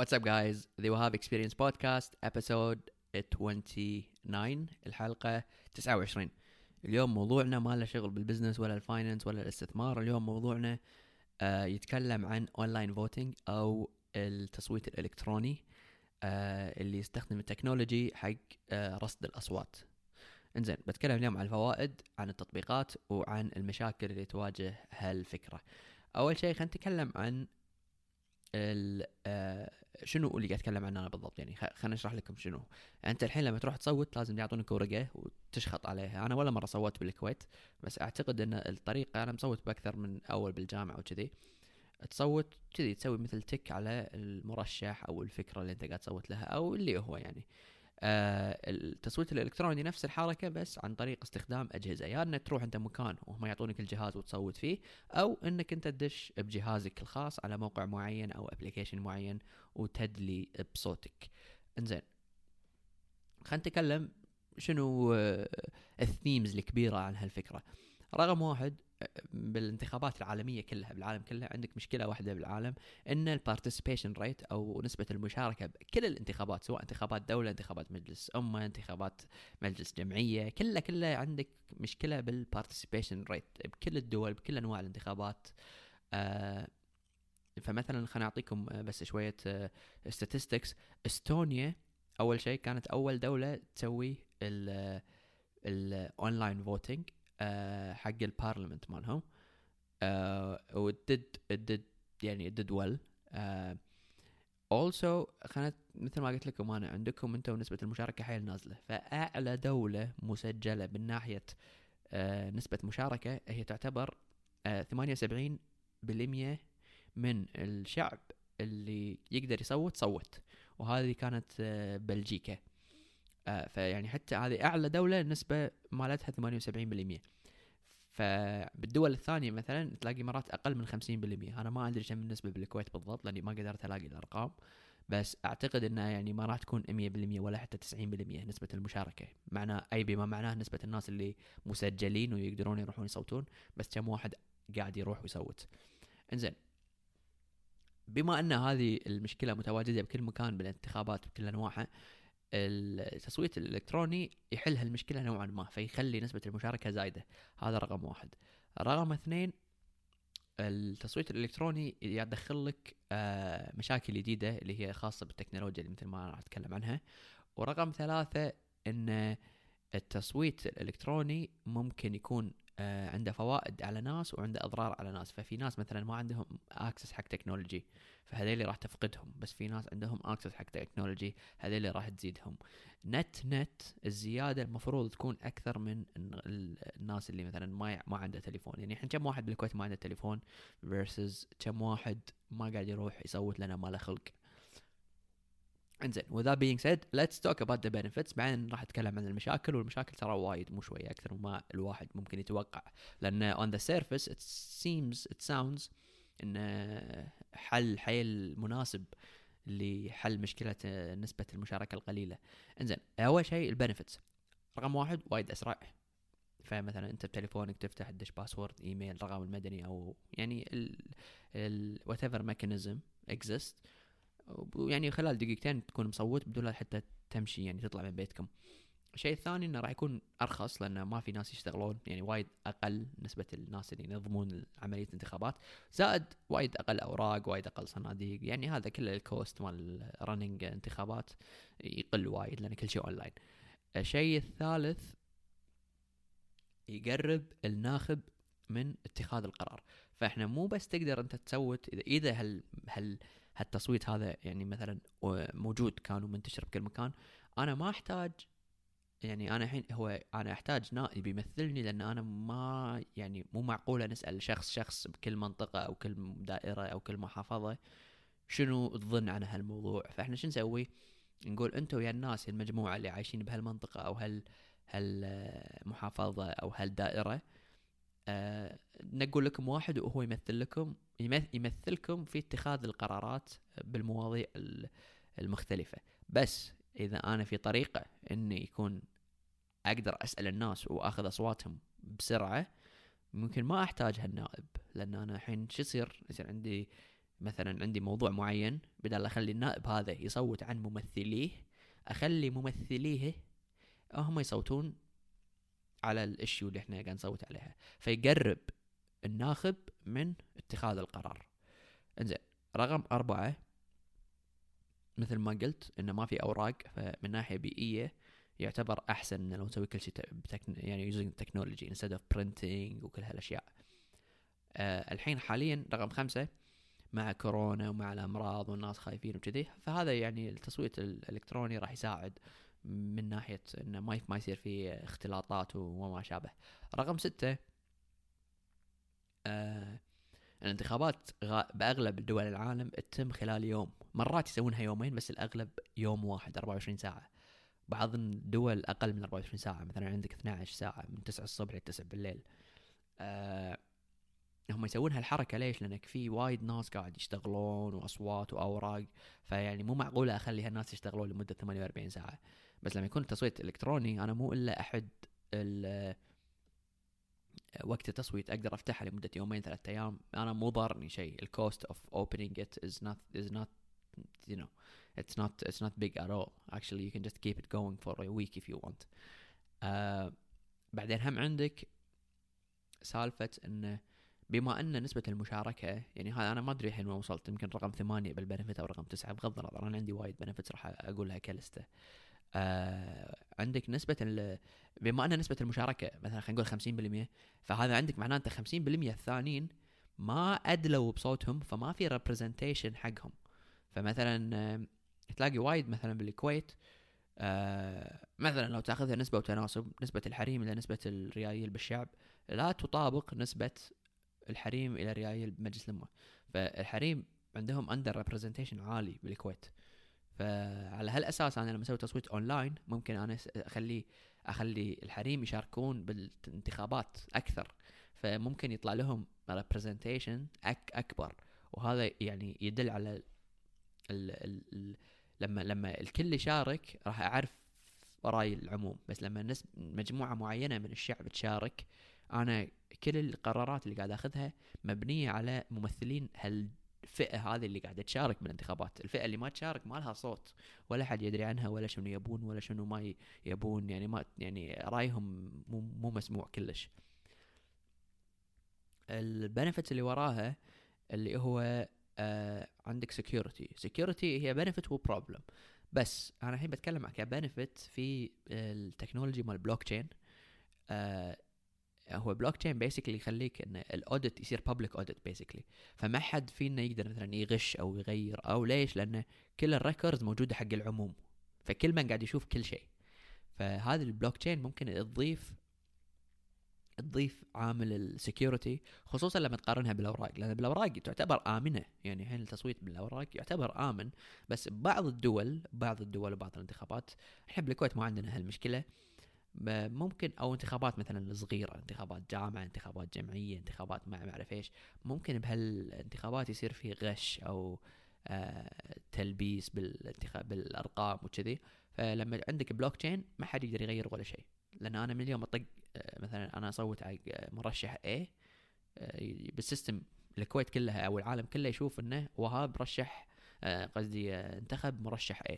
What's up guys? The Wahab Experience Podcast episode 29 الحلقة 29 اليوم موضوعنا ما له شغل بال business ولا ال finance ولا الاستثمار. اليوم موضوعنا آه يتكلم عن online voting أو التصويت الإلكتروني آه اللي يستخدم ال technology حق آه رصد الأصوات. إنزين بتكلم اليوم عن الفوائد عن التطبيقات وعن المشاكل اللي تواجه هالفكرة. أول شيء خلينا نتكلم عن شنو اللي قاعد أتكلم عنه أنا بالضبط؟ يعني خليني أشرح لكم شنو. أنت الحين لما تروح تصوت لازم يعطونك ورقة وتشخط عليها. أنا ولا مرة صوت بالكويت بس أعتقد إن الطريقة أنا مصوت بأكثر من أول بالجامعة وكذي. تصوت كذي تسوي مثل تك على المرشح أو الفكرة اللي أنت قاعد تصوت لها أو اللي هو يعني. آه التصويت الإلكتروني نفس الحركة بس عن طريق استخدام أجهزة. يا يعني إنك تروح أنت مكان وهم يعطونك الجهاز وتصوت فيه أو إنك أنت تدش بجهازك الخاص على موقع معين أو application معين وتدلي بصوتك. إنزين. خلينا نتكلم شنو آه ال themes الكبيرة عن هالفكرة. رقم واحد بالانتخابات العالمية كلها بالعالم كله عندك مشكلة واحدة بالعالم إن ال participation rate أو نسبة المشاركة بكل الانتخابات سواء انتخابات دولة انتخابات مجلس أمة انتخابات مجلس جمعية كلها كلها عندك مشكلة بال participation rate بكل الدول بكل أنواع الانتخابات. آه فمثلا خليني أعطيكم بس شوية statistics. إستونيا أول شيء كانت أول دولة تسوي ال online voting آه حق ال parliament مالهم. آه و did did يعني did well also خلينا مثل ما قلت لكم أنا عندكم أنتم نسبة المشاركة حيل نازلة. فأعلى دولة مسجلة من ناحية آه نسبة مشاركة هي تعتبر آه 78% من الشعب اللي يقدر يصوت صوت. وهذه كانت آه بلجيكا. آه فيعني حتى هذه أعلى دولة النسبة مالتها 78% فبالدول الثانية مثلا تلاقي مرات أقل من 50% أنا ما أدري كم النسبة بالكويت بالضبط لأني ما قدرت ألاقي الأرقام بس أعتقد إنها يعني ما راح تكون 100% ولا حتى 90% نسبة المشاركة. معناه أي بما معناه نسبة الناس اللي مسجلين ويقدرون يروحون يصوتون بس كم واحد قاعد يروح ويصوت. إنزين. بما أن هذه المشكلة متواجدة بكل مكان بالانتخابات بكل أنواعها التصويت الإلكتروني يحل هالمشكله نوعا ما فيخلي نسبة المشاركة زايدة. هذا رقم واحد. رقم اثنين التصويت الإلكتروني يدخل لك آه مشاكل جديدة اللي هي خاصة بالتكنولوجيا اللي مثل ما راح أتكلم عنها. ورقم ثلاثة إن التصويت الإلكتروني ممكن يكون عنده فوائد على ناس وعنده أضرار على ناس. ففي ناس مثلا ما عندهم access حق technology فهذيلي راح تفقدهم. بس في ناس عندهم access حق technology هذيلي راح تزيدهم. net net الزيادة المفروض تكون أكثر من الناس اللي مثلا ما ما عنده تليفون. يعني الحين كم واحد بالكويت ما عنده تليفون versus كم واحد ما قاعد يروح يصوت لنا ما له خلق. انزين that being said let's talk about the benefits. بعدين راح أتكلم عن المشاكل والمشاكل ترى وايد مو شوية أكثر مما الواحد ممكن يتوقع لأن on the surface it seems it sounds إن حل حيل مناسب لحل مشكلة نسبة المشاركة القليلة. انزين أول شيء البنفتس رقم واحد وايد أسرع. فمثلا أنت بتليفونك تفتح تدش باسورد إيميل رقم المدني أو يعني ال whatever mechanism exist يعني خلال دقيقتين تكون مصوت بدون حتى تمشي يعني تطلع من بيتكم. الشيء الثاني إنه راح يكون أرخص لأنه ما في ناس يشتغلون يعني وايد أقل نسبة الناس اللي ينظمون عملية الانتخابات. زائد وايد أقل أوراق وايد أقل صناديق يعني هذا كله ال cost مال running انتخابات يقل وايد لأن كل شيء اونلاين الشيء الثالث يقرب الناخب من اتخاذ القرار. فإحنا مو بس تقدر أنت تصوت اذا إذا هل هل هالتصويت هذا يعني مثلا موجود كان ومنتشر بكل مكان. أنا ما أحتاج يعني أنا الحين هو أنا أحتاج نائب يمثلني لأن أنا ما يعني مو معقولة نسأل شخص شخص بكل منطقة أو كل دائرة أو كل محافظة شنو تظن عن هالموضوع. فإحنا شو نسوي؟ نقول أنتم ويا الناس المجموعة اللي عايشين بهالمنطقة أو هال هالمحافظة أو هالدائرة أه نقول لكم واحد وهو يمثل لكم يمثلكم في اتخاذ القرارات بالمواضيع المختلفة. بس إذا أنا في طريقة إني يكون أقدر أسأل الناس وأخذ أصواتهم بسرعة ممكن ما أحتاج هالنائب. لأن أنا الحين شو يصير؟ يصير عندي مثلا عندي موضوع معين بدل أخلي النائب هذا يصوت عن ممثليه أخلي ممثليه هم يصوتون على الاشيو اللي إحنا قاعد نصوت عليها. فيقرب الناخب من اتخاذ القرار. إنزين رقم أربعة مثل ما قلت إنه ما في أوراق فمن ناحية بيئية يعتبر أحسن لو نسوي كل شيء بتكن... يعني using technology instead of printing وكل هالأشياء. أه الحين حاليا رقم خمسة مع كورونا ومع الأمراض والناس خايفين وكذي فهذا يعني التصويت الإلكتروني راح يساعد من ناحية انه ما ما يصير في اختلاطات وما شابه. رقم ستة آه الانتخابات بأغلب دول العالم تتم خلال يوم. مرات يسوونها يومين بس الأغلب يوم واحد 24 ساعة. بعض الدول أقل من 24 ساعة. مثلا عندك 12 ساعة من 9 الصبح ل 9 بالليل. آه هم يسوون هالحركه ليش؟ لأنك في وايد ناس قاعد يشتغلون وأصوات وأوراق. فيعني مو معقولة اخلي هالناس يشتغلون لمدة 48 ساعة. بس لما يكون التصويت إلكتروني أنا مو إلا أحدد وقت التصويت أقدر أفتحها لمدة يومين ثلاثة أيام. أنا مو ضارني شيء. ال cost of opening it is not is not you know it's not it's not big at all. Actually you can just keep it going for a week if you want. uh, بعدين هم عندك سالفة انه بما إن نسبة المشاركة يعني هذا أنا ما أدري الحين وين وصلت يمكن رقم ثمانية بال benefit أو رقم تسعة بغض النظر أنا عندي وايد benefits راح أقولها كلستة. آه عندك نسبة بما أن نسبة المشاركة مثلا خلينا نقول 50% فهذا عندك معناته 50% الثانيين ما أدلوا بصوتهم فما في representation حقهم. فمثلا آه تلاقي وايد مثلا بالكويت آه مثلا لو تأخذها نسبة وتناسب نسبة الحريم إلى نسبة الريايل بالشعب لا تطابق نسبة الحريم إلى ريايل بمجلس الأمة. فالحريم عندهم under representation عالي بالكويت. فعلى هالأساس أنا لما أسوي تصويت أونلاين ممكن أنا أخلي أخلي الحريم يشاركون بالانتخابات أكثر. فممكن يطلع لهم representation أك أكبر. وهذا يعني يدل على ال ال ال لما لما الكل يشارك راح أعرف راي العموم. بس لما نسب مجموعة معينة من الشعب تشارك أنا كل القرارات اللي قاعد أخذها مبنية على ممثلين هال الفئة هذه اللي قاعدة تشارك بالانتخابات. الفئة اللي ما تشارك ما لها صوت ولا حد يدري عنها ولا شنو يبون ولا شنو ما يبون. يعني ما يعني رأيهم مو, مو مسموع كلش. ال benefit اللي وراها اللي هو آه عندك security security هي benefit و problem بس أنا الحين بتكلم عن ك benefit في ال technology مال البلوك تشين آه هو blockchain basically يخليك إن ال audit يصير public audit basically فما حد فينا يقدر مثلا يغش أو يغير أو ليش؟ لأن كل ال records موجودة حق العموم. فكل من قاعد يشوف كل شيء. فهذه البلوك تشين ممكن تضيف تضيف عامل ال security خصوصا لما تقارنها بالأوراق. لأن بالأوراق تعتبر آمنة. يعني الحين التصويت بالأوراق يعتبر آمن. بس بعض الدول بعض الدول وبعض الانتخابات إحنا بالكويت ما عندنا هالمشكلة. ممكن أو انتخابات مثلا صغيره انتخابات جامعة انتخابات جمعية انتخابات ما أعرف إيش ممكن بهالانتخابات يصير في غش أو آه تلبيس بالانتخاب بالأرقام وكذي. فلما عندك بلوك تشين ما حد يقدر يغير ولا شيء. لأن أنا من اليوم أطق آه مثلا أنا أصوت على مرشح A آه بال system الكويت كلها أو العالم كله يشوف إنه وهاب رشح آه قصدي انتخب مرشح A.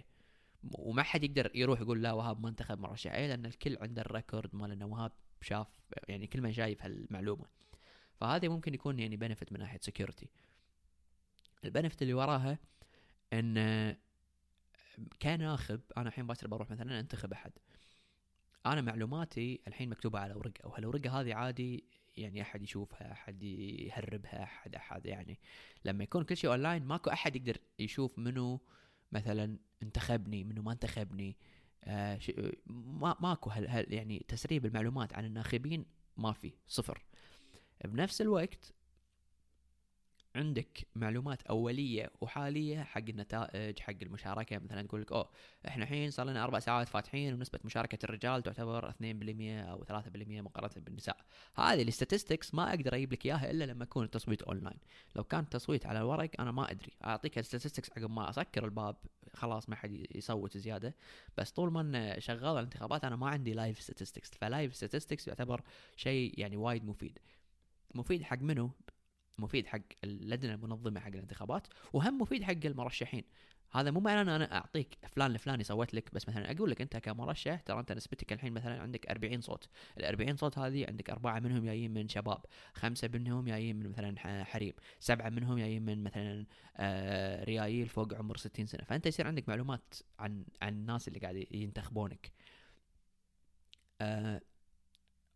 وما حد يقدر يروح يقول لا وهاب ما انتخب مرشح A لأن الكل عنده ال record مال انه وهاب شاف يعني كل من شايف هالمعلومة. فهذا ممكن يكون يعني benefit من ناحية security ال benefit اللي وراها إن كناخب أنا الحين باكر بروح مثلا أنتخب أحد. أنا معلوماتي الحين مكتوبة على ورقة وهالورقه هذه عادي؟ يعني أحد يشوفها أحد يهربها أحد أحد يعني. لما يكون كل شيء اونلاين ماكو أحد يقدر يشوف منو مثلا انتخبني منو ما انتخبني آه ما ماكو هل هل يعني تسريب المعلومات عن الناخبين ما في صفر. بنفس الوقت عندك معلومات أولية وحالية حق النتائج حق المشاركة مثلا تقول لك أوه إحنا الحين صار لنا أربع ساعات فاتحين ونسبة مشاركة الرجال تعتبر 2% أو 3% مقارنة بالنساء. هذه ال statistics ما أقدر أجيب لك إياها إلا لما يكون التصويت اونلاين لو كان التصويت على الورق أنا ما أدري. أعطيك ال statistics عقب ما أسكر الباب خلاص ما حد يصوت زيادة. بس طول ما شغال الانتخابات أنا ما عندي live statistics ف live statistics يعتبر شيء يعني وايد مفيد. مفيد حق منو؟ مفيد حق اللجنة المنظمة حق الانتخابات وهم مفيد حق المرشحين. هذا مو معناه ان أنا أعطيك فلان الفلاني سويت لك بس مثلا أقول لك أنت كمرشح ترى أنت نسبتك الحين مثلا عندك 40 صوت. ال 40 صوت هذه عندك أربعة منهم جايين من شباب خمسة منهم جايين من مثلا حريم سبعة منهم جايين من مثلا آه ريايل فوق عمر 60 سنة. فأنت يصير عندك معلومات عن عن الناس اللي قاعد ينتخبونك.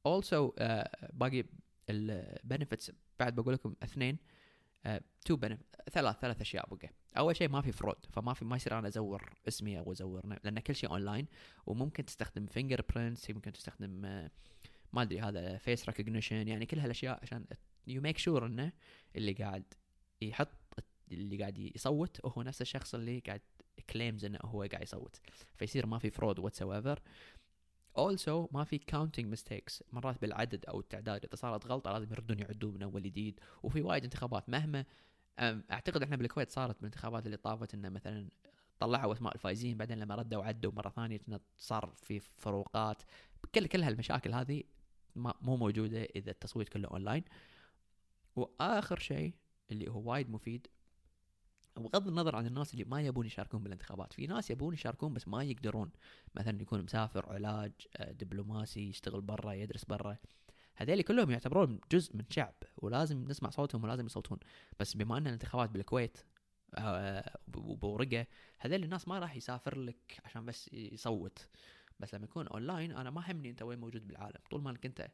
also uh, uh, باقي ال benefits بعد بقول لكم اثنين two benef ثلاث ثلاث أشياء بقى. أول شيء ما في fraud فما في ما يصير أنا أزور اسمي أو ازور لأن كل شيء اونلاين وممكن تستخدم fingerprints ممكن تستخدم uh, ما أدري هذا face recognition يعني كل هالأشياء عشان you make sure إنه اللي قاعد يحط اللي قاعد يصوت وهو نفس الشخص اللي قاعد claims إنه هو قاعد يصوت. فيصير ما في fraud whatsoever also ما في counting mistakes مرات بالعدد أو التعداد. إذا صارت غلطة لازم يردون يعدون من أول جديد. وفي وايد انتخابات مهما أعتقد إحنا بالكويت صارت بالانتخابات اللي طافت إنه مثلا طلعوا اسماء الفايزين بعدين لما ردوا عدوا مرة ثانية صار في فروقات. كل كل هالمشاكل هذه مو موجودة إذا التصويت كله اونلاين وآخر شيء اللي هو وايد مفيد بغض النظر عن الناس اللي ما يبون يشاركون بالانتخابات في ناس يبون يشاركون بس ما يقدرون. مثلا يكون مسافر علاج آه، دبلوماسي يشتغل برا يدرس برا. هذول كلهم يعتبرون جزء من شعب ولازم نسمع صوتهم ولازم يصوتون. بس بما إن الانتخابات بالكويت آه، وبورقة هذول الناس ما راح يسافر لك عشان بس يصوت. بس لما يكون اونلاين أنا ما همني أنت وين موجود بالعالم. طول ما إنك أنت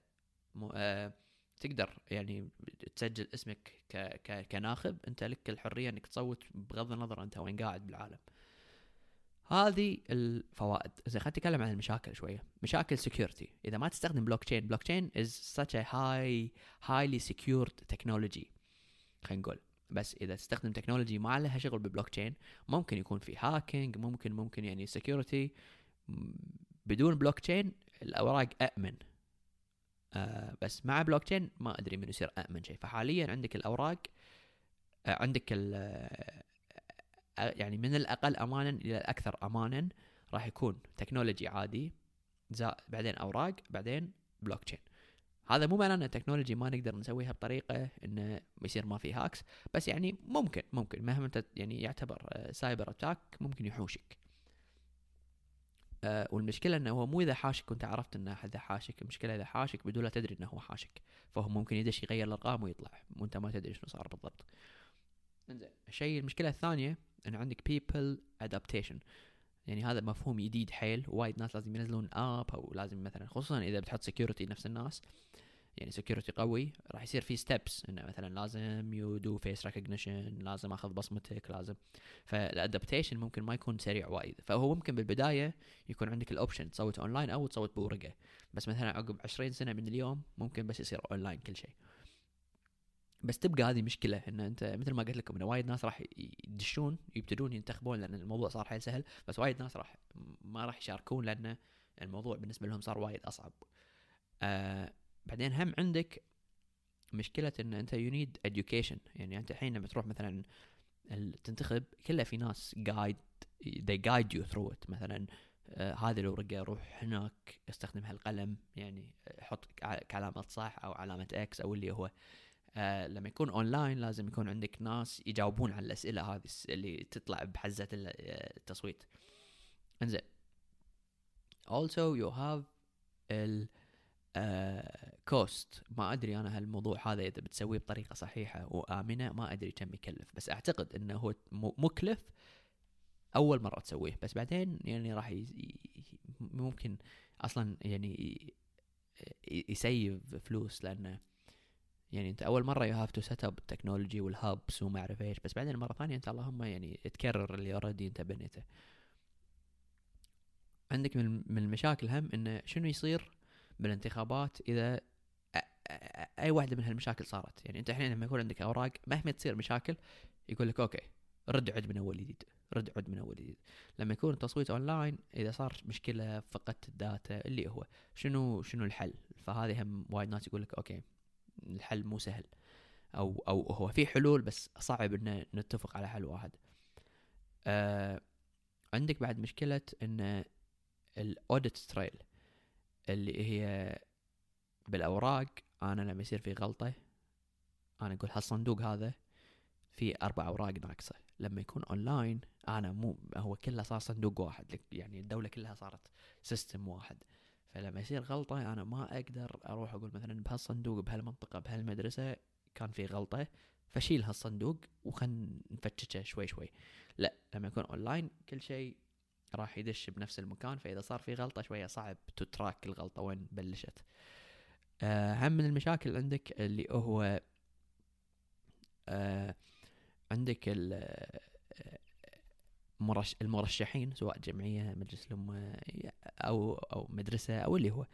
آه، تقدر يعني تسجل اسمك ك ك كناخب انت لك الحرية انك تصوت بغض النظر انت وين قاعد بالعالم. هذه الفوائد. زين خلينا نتكلم عن المشاكل شوية. مشاكل security إذا ما تستخدم blockchain blockchain is such a high highly secured technology. خلينا نقول. بس إذا تستخدم technology ما لها شغل ببلوك تشين ممكن يكون في hacking ممكن ممكن يعني security بدون بلوك تشين الأوراق امن آه بس مع بلوك تشين ما أدري من يصير آمن شيء. فحاليا عندك الأوراق آه عندك ال آه يعني من الأقل امانا إلى الأكثر امانا راح يكون technology عادي بعدين أوراق بعدين بلوك تشين هذا مو معناه إن ال technology ما نقدر نسويها بطريقة انه يصير ما في hacks بس يعني ممكن ممكن. مهما يعني يعتبر cyber attack ممكن يحوشك. آه والمشكلة إنه هو مو إذا حاشك وانت عرفت إنه هذا حاشك المشكلة إذا حاشك بدون لا تدري إنه هو حاشك. فهو ممكن يدش يغير الأرقام ويطلع وأنت ما تدري شنو صار بالضبط. إنزين الشيء المشكلة الثانية إن عندك people adaptation. يعني هذا مفهوم جديد حيل وايد ناس لازم ينزلون app أو لازم مثلا خصوصا إذا بتحط security نفس الناس. يعني security قوي راح يصير في steps إنه مثلا لازم you do face recognition لازم أخذ بصمتك لازم. فال adaptation ممكن ما يكون سريع وايد. فهو ممكن بالبداية يكون عندك ال option تصوت اونلاين أو تصوت بورقة. بس مثلا عقب 20 سنة من اليوم ممكن بس يصير اونلاين كل شيء. بس تبقى هذه مشكلة إن أنت مثل ما قلت لكم ان وايد ناس راح يدشون يبتدون ينتخبون لأن الموضوع صار حيل سهل. بس وايد ناس راح ما راح يشاركون لأن الموضوع بالنسبة لهم صار وايد أصعب. آه بعدين هم عندك مشكلة إن أنت you need education. يعني أنت الحين لما تروح مثلا تنتخب كله في ناس guide they guide you through it. مثلا آه هذه الورقة روح هناك استخدم هالقلم. يعني حط كعلامة صح أو علامة X أو اللي هو. آه لما يكون اونلاين لازم يكون عندك ناس يجاوبون على الأسئلة هذه اللي تطلع بحزة التصويت. إنزين. Also you have ال cost. ما أدري أنا هالموضوع هذا إذا بتسويه بطريقة صحيحة وآمنة ما أدري كم يكلف. بس أعتقد إنه هو مكلف أول مرة تسويه. بس بعدين يعني راح ممكن أصلا يعني ي save فلوس لأنه يعني أنت أول مرة you have to set up ال technology وال hubs وما أعرف إيش. بس بعدين المره الثانية أنت اللهم يعني تكرر اللي already أنت بنيته. عندك من المشاكل هم إنه شنو يصير بالانتخابات إذا أي واحدة من هالمشاكل صارت. يعني أنت الحين لما يكون عندك أوراق مهما تصير مشاكل يقول لك okay رد عد من أول جديد رد عد من أول جديد. لما يكون التصويت أونلاين إذا صار مشكلة فقدت ال data اللي هو شنو شنو الحل؟ فهذه هم وايد ناس يقول لك okay الحل مو سهل. أو أو هو في حلول بس صعب إن نتفق على حل واحد. آه عندك بعد مشكلة إن ال audit trail اللي هي بالأوراق أنا لما يصير في غلطة أنا أقول هالصندوق هذا في أربع أوراق ناقصة؟ لما يكون اونلاين أنا مو هو كله صار صندوق واحد يعني الدولة كلها صارت system واحد. فلما يصير غلطة أنا ما أقدر أروح أقول مثلا بهالصندوق بهالمنطقة بهالمدرسة كان في غلطة فشيل هالصندوق وخل نفتشه شوي شوي. لا لما يكون اونلاين كل شيء راح يدش بنفس المكان فإذا صار في غلطة شوية صعب ت track الغلطة وين بلشت. آه، هم من المشاكل عندك اللي هو آه عندك المرشحين سواء جمعية مجلس الأمة أو أو مدرسة أو اللي هو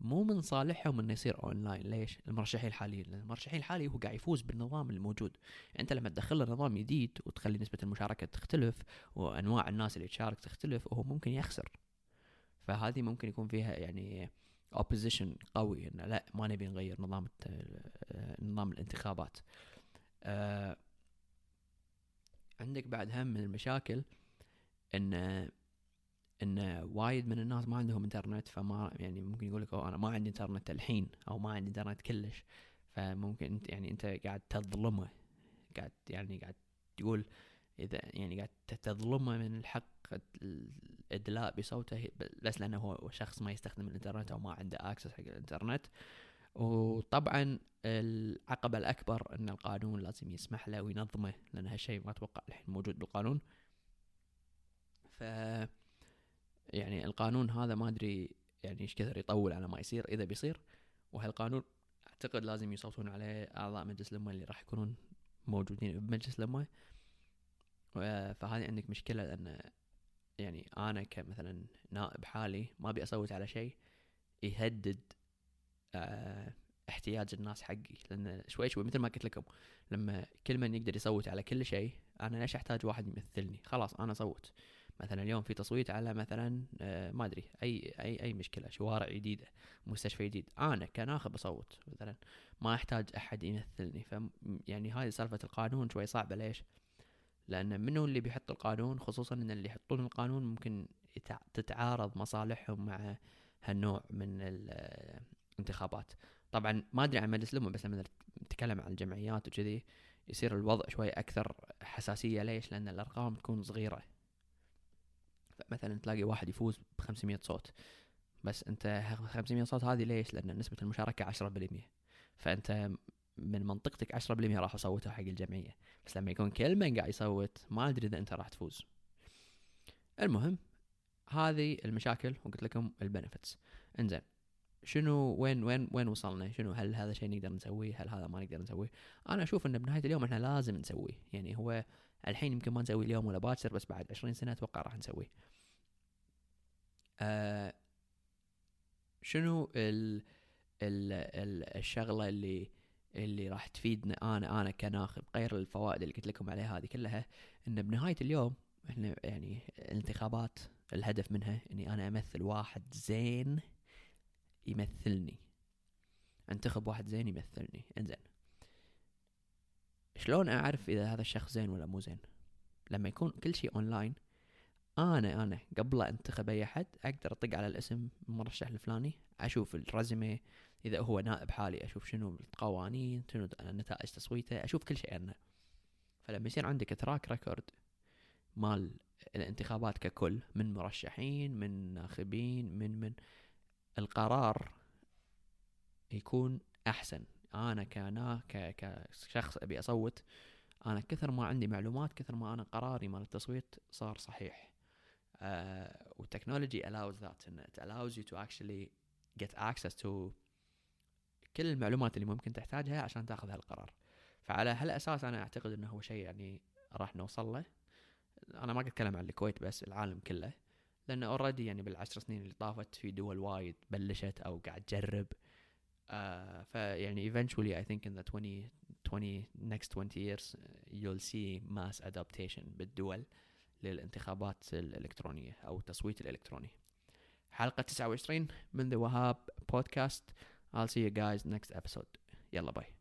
مو من صالحهم إنه يصير اونلاين ليش؟ المرشحين الحاليين. لأن المرشحين الحالي هو قاعد يفوز بالنظام الموجود. يعني أنت لما تدخل له نظام جديد وتخلي نسبة المشاركة تختلف وأنواع الناس اللي تشارك تختلف وهو ممكن يخسر. فهذه ممكن يكون فيها يعني اوبوزيشن قوي إنه لا ما نبي نغير نظام نظام الانتخابات. آه عندك بعد هم من المشاكل إن إن وايد من الناس ما عندهم إنترنت فما يعني ممكن يقول لك أنا ما عندي إنترنت الحين أو ما عندي إنترنت كلش. فممكن أنت يعني أنت قاعد تظلمه قاعد يعني قاعد تقول إذا يعني قاعد تظلمه من الحق الإدلاء بصوته بس لأنه هو شخص ما يستخدم الإنترنت أو ما عنده اكسس حق الإنترنت. وطبعا العقبة الأكبر أن القانون لازم يسمح له وينظمه لأن هالشيء ما أتوقع الحين موجود بالقانون. ف يعني القانون هذا ما أدري يعني إيش كثر يطول على ما يصير إذا بيصير. وهالقانون أعتقد لازم يصوتون عليه أعضاء مجلس الأمة اللي راح يكونون موجودين بمجلس الأمة. فهذه عندك مشكلة لأن يعني أنا كمثلا نائب حالي ما أبي أصوت على شيء يهدد آه احتياج الناس حقي. لأن شوي شوي مثل ما قلت لكم لما كل من يقدر يصوت على كل شيء أنا ليش أحتاج واحد يمثلني؟ خلاص أنا صوت. مثلا اليوم في تصويت على مثلا آه ما أدري أي أي أي مشكلة شوارع جديدة مستشفى جديد. أنا كناخب أصوت مثلا ما احتاج أحد يمثلني. ف يعني هاي سالفة القانون شوي صعبة. ليش؟ لأن منو اللي بيحط القانون؟ خصوصا إن اللي يحطون القانون ممكن تتعارض مصالحهم مع هالنوع من الانتخابات طبعا ما أدري عن مجلس الأمة بس لما نتكلم عن الجمعيات وكذي يصير الوضع شوي أكثر حساسية. ليش؟ لأن الأرقام تكون صغيرة. مثلا تلاقي واحد يفوز ب 500 صوت بس أنت 500 صوت هذه ليش؟ لأن نسبة المشاركة 10% فأنت من منطقتك 10% راح اصوتها حق الجمعية بس لما يكون كل من قاعد يصوت ما أدري إذا أنت راح تفوز المهم هذه المشاكل وقلت لكم البنفتس إنزين شنو وين وين وين وصلنا؟ شنو هل هذا شيء نقدر نسويه؟ هل هذا ما نقدر نسويه؟ أنا أشوف انه بنهاية اليوم إحنا لازم نسويه، يعني هو الحين يمكن ما نسويه اليوم ولا باكر بس بعد 20 سنة أتوقع راح نسويه. آه شنو ال ال ال الشغلة اللي اللي راح تفيدنا أنا أنا كناخب غير الفوائد اللي قلت لكم عليها هذه كلها إن بنهاية اليوم إحنا يعني الانتخابات الهدف منها إني أنا أمثل واحد زين يمثلني. أنتخب واحد زين يمثلني. إنزين. شلون أعرف إذا هذا الشخص زين ولا مو زين؟ لما يكون كل شيء اونلاين أنا أنا قبل انتخب اي احد أقدر اطق على الاسم المرشح الفلاني أشوف الرزمة اذا هو نائب حالي أشوف شنو القوانين شنو نتائج تصويته أشوف كل شيء عنه. فلما يصير عندك track record مال الانتخابات ككل من مرشحين من ناخبين من من القرار يكون أحسن. أنا كنا كشخص أبي أصوت أنا كثر ما عندي معلومات كثر ما أنا قراري مال التصويت صار صحيح. Uh, وال technology allows that and it allows you to actually get access to كل المعلومات اللي ممكن تحتاجها عشان تاخذ هالقرار. فعلى هالأساس أنا أعتقد إنه هو شيء يعني راح نوصل له. أنا ما قد أتكلم عن الكويت بس العالم كله. لأن already يعني بالعشر سنين اللي طافت في دول وايد بلشت أو قاعد تجرب. Uh, فيعني eventually I think in the 20 20 next 20 years you'll see mass adaptation بالدول. للانتخابات الإلكترونية أو التصويت الإلكتروني. حلقة 29 من ذا وهاب بودكاست I'll see you guys next episode. يلا باي